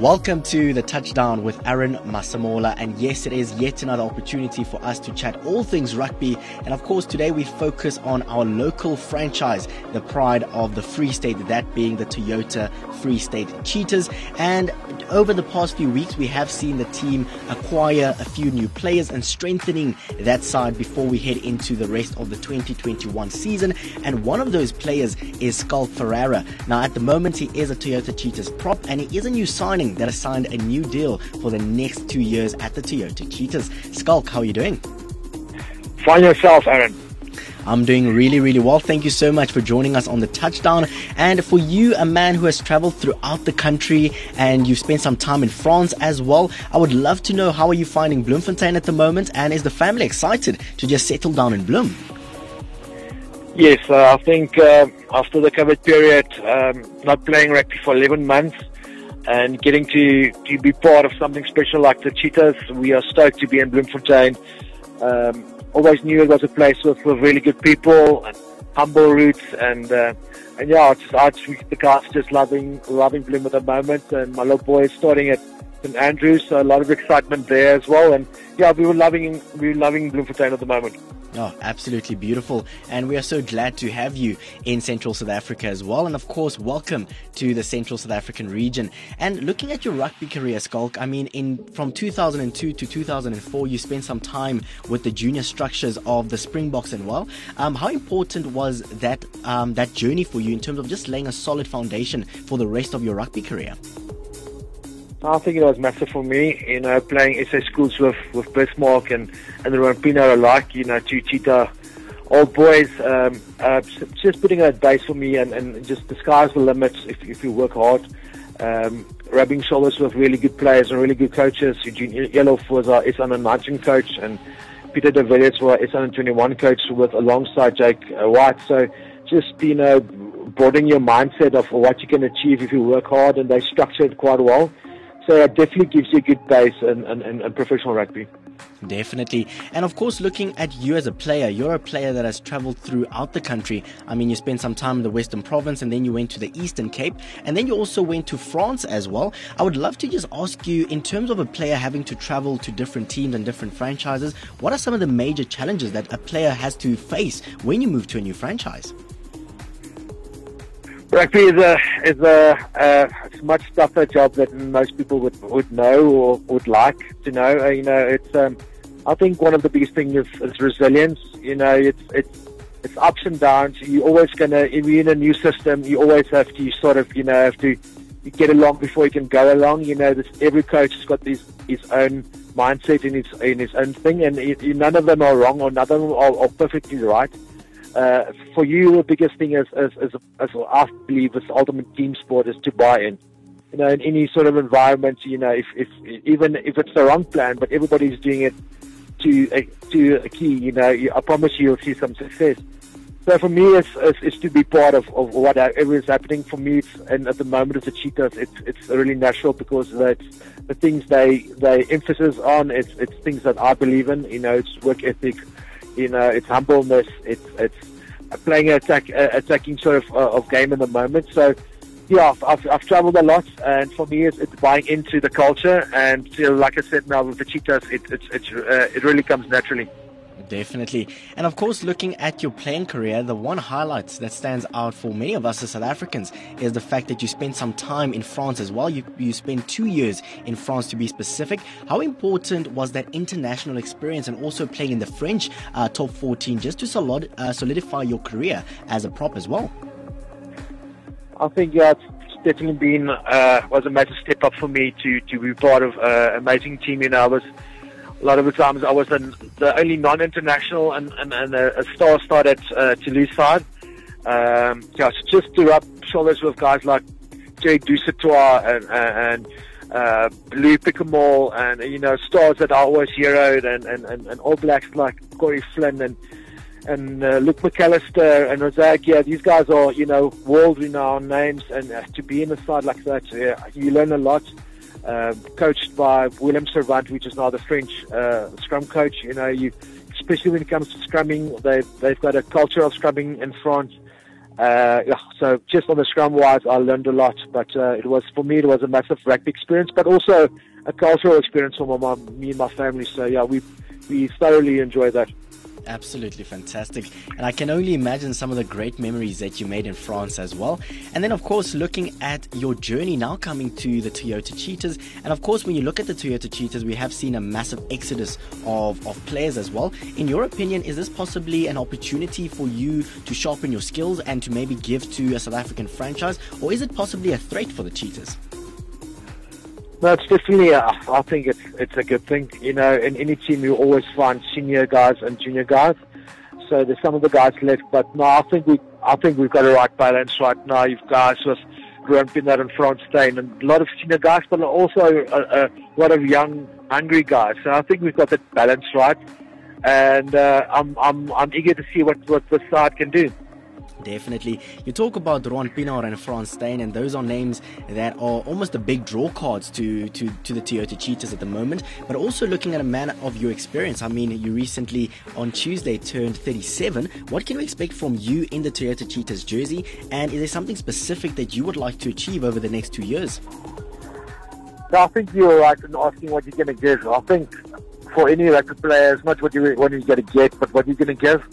Welcome to the touchdown with Aaron Masemola. And yes, it is yet another opportunity for us to chat all things rugby. And of course, today we focus on our local franchise, the pride of the Free State, that being the Toyota Free State Cheetahs. And over the past few weeks, we have seen the team acquire a few new players and strengthening that side before we head into the rest of the 2021 season. And one of those players is Schalk Ferreira. Now, at the moment, he is a Toyota Cheetahs prop and he is a new signing that has signed a new deal for the next two years at the Toyota Cheetahs. Schalk, how are you doing? Find yourself, Aaron. I'm doing really, really well. Thank you so much for joining us on the touchdown. And for you, a man who has traveled throughout the country and you've spent some time in France as well, I would love to know how are you finding Bloemfontein at the moment and is the family excited to just settle down in Bloem? Yes, uh, I think uh, after the COVID period, um, not playing rugby for 11 months, and getting to, to be part of something special like the Cheetahs. We are stoked to be in Bloemfontein. Um, always knew it was a place with, with really good people and humble roots and uh, and yeah, it's, it's, the guys just loving loving Bloem at the moment and my little boy is starting at St Andrews, so a lot of excitement there as well. And yeah, we were loving we were loving Bloemfontein at the moment. Oh, absolutely beautiful. And we are so glad to have you in Central South Africa as well. And of course, welcome to the Central South African region. And looking at your rugby career, Schalk, I mean, in from 2002 to 2004, you spent some time with the junior structures of the Springboks and well. Um, how important was that um, that journey for you in terms of just laying a solid foundation for the rest of your rugby career? I think it was massive for me, you know, playing SA schools with, with Bismarck and, and the Rampino alike, you know, two cheetah old boys, um, uh, just putting a base for me and, and just the sky's the limit if, if you work hard. Um, rubbing shoulders with really good players and really good coaches. Eugene Eloff was our S under 19 coach and Peter de Villiers was S under 21 coach with alongside Jake uh, White. So just, you know, broadening your mindset of what you can achieve if you work hard and they structured quite well. So it definitely gives you a good base in, in, in, professional rugby. Definitely. And of course, looking at you as a player, you're a player that has traveled throughout the country. I mean, you spent some time in the Western Province and then you went to the Eastern Cape and then you also went to France as well. I would love to just ask you, in terms of a player having to travel to different teams and different franchises, what are some of the major challenges that a player has to face when you move to a new franchise? Rugby is a is a a much tougher job than most people would would know or would like to know. Uh, you know, it's um, I think one of the biggest things is, is resilience. You know, it's it's it's ups and downs. You're always gonna if you're in a new system, you always have to sort of you know have to get along before you can go along. You know, this, every coach has got his his own mindset in his in his own thing, and it, none of them are wrong or none of them are, are perfectly right uh, for you, the biggest thing as as as, is, I believe, is ultimate team sport is to buy in. You know, in any sort of environment, you know, if, if even if it's the wrong plan, but everybody's doing it to a, to a key, you know, I promise you, you'll see some success. So for me, it's, it's, it's to be part of, of whatever is happening for me. and at the moment, it's the Cheetahs. It's it's really natural because that's the things they they emphasis on. It's it's things that I believe in. You know, it's work ethic you know, it's humbleness, it's it's playing an attack, attacking sort of uh, of game in the moment. So, yeah, I've, I've, I've traveled a lot, and for me, it's, it's buying into the culture. And you know, like I said, now with the Cheetahs, it it it, uh, it really comes naturally. Definitely. And of course, looking at your playing career, the one highlight that stands out for many of us as South Africans is the fact that you spent some time in France as well. You, you spent two years in France to be specific. How important was that international experience and also playing in the French uh, top 14 just to solid, uh, solidify your career as a prop as well? I think, yeah, definitely been, uh, was a massive step up for me to, to be part of an amazing team. You know, I was a lot of the times I was an, the only non-international and, and, and a, star star at uh, Toulouse side. Um, yeah, so just to rub shoulders with guys like Jay Dusautoir and, and uh, Louis Picamoles and, you know, stars that are always heroed and, and, and, and All Blacks like Corey Flynn and and uh, Luke McAlister and Rosagia, these guys are, you know, world-renowned names, and uh, to be in a side like that, yeah, you learn a lot uh, coached by William Servat, which is now the French uh, scrum coach. You know, you especially when it comes to scrumming. They've they've got a culture of scrumming in France. Uh, yeah, so just on the scrum wise, I learned a lot. But uh, it was for me, it was a massive rugby experience, but also a cultural experience for my me and my family. So yeah, we we thoroughly enjoyed that. Absolutely fantastic. And I can only imagine some of the great memories that you made in France as well. And then, of course, looking at your journey now coming to the Toyota Cheetahs. And of course, when you look at the Toyota Cheetahs, we have seen a massive exodus of, of players as well. In your opinion, is this possibly an opportunity for you to sharpen your skills and to maybe give to a South African franchise? Or is it possibly a threat for the Cheetahs? No, it's definitely. A, I think it's it's a good thing. You know, in any team you always find senior guys and junior guys. So there's some of the guys left, but no, I think we I think we've got a right balance right now. You've guys with Ruan Pienaar and Frans Steyn, and a lot of senior guys, but also a, a lot of young, hungry guys. So I think we've got that balance right, and uh, I'm I'm I'm eager to see what what the side can do. Definitely. You talk about Ruan Pienaar and Frans Steyn, and those are names that are almost the big draw cards to, to, to the Toyota Cheetahs at the moment. But also looking at a man of your experience. I mean, you recently on Tuesday turned 37. What can we expect from you in the Toyota Cheetahs jersey? And is there something specific that you would like to achieve over the next two years? I think you're right in asking what you're going to give. I think for any record player, it's not what, you, what you're going to get, but what you're going to give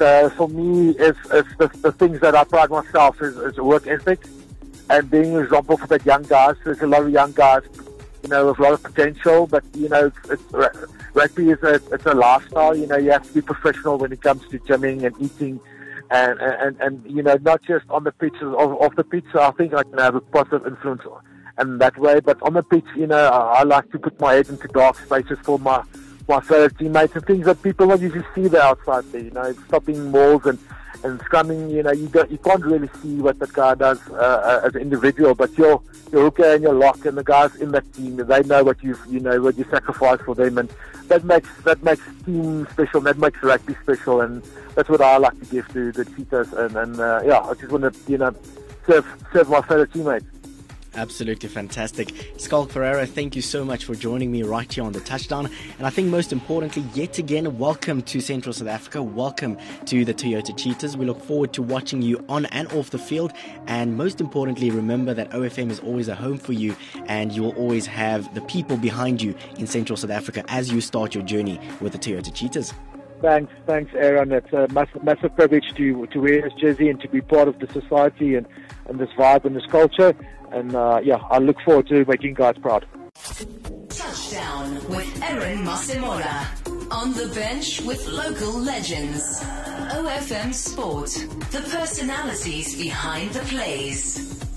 uh, for me is, is the, the, things that I pride myself is, is work ethic and being an example for the young guys. There's a lot of young guys, you know, with a lot of potential, but you know, it's, it's, rugby is a it's a lifestyle. You know, you have to be professional when it comes to gymming and eating. And, and, and you know, not just on the pitch, off, off the pitch, so I think I can have a positive influence in that way. But on the pitch, you know, I, I like to put my head into dark spaces for my my fellow teammates and things that people don't usually see there outside there. You know, stopping mauls and and scrumming. You know, you don't, you can't really see what that guy does uh, uh, as an individual, but your your hooker and your lock and the guys in that team, they know what you've you know what you sacrifice for them, and that makes that makes team special. That makes rugby special, and that's what I like to give to the cheetahs. And and uh, yeah, I just want to you know serve serve my fellow teammates. Absolutely fantastic. Schalk Ferreira, thank you so much for joining me right here on the touchdown. And I think most importantly, yet again, welcome to Central South Africa. Welcome to the Toyota Cheetahs. We look forward to watching you on and off the field. And most importantly, remember that OFM is always a home for you and you will always have the people behind you in Central South Africa as you start your journey with the Toyota Cheetahs. Thanks, thanks, Aaron. It's a massive, massive privilege to to wear this jersey and to be part of the society and, and this vibe and this culture. And uh, yeah, I look forward to making guys proud. Touchdown with Aaron Masemola. On the bench with local legends. OFM Sport. The personalities behind the plays.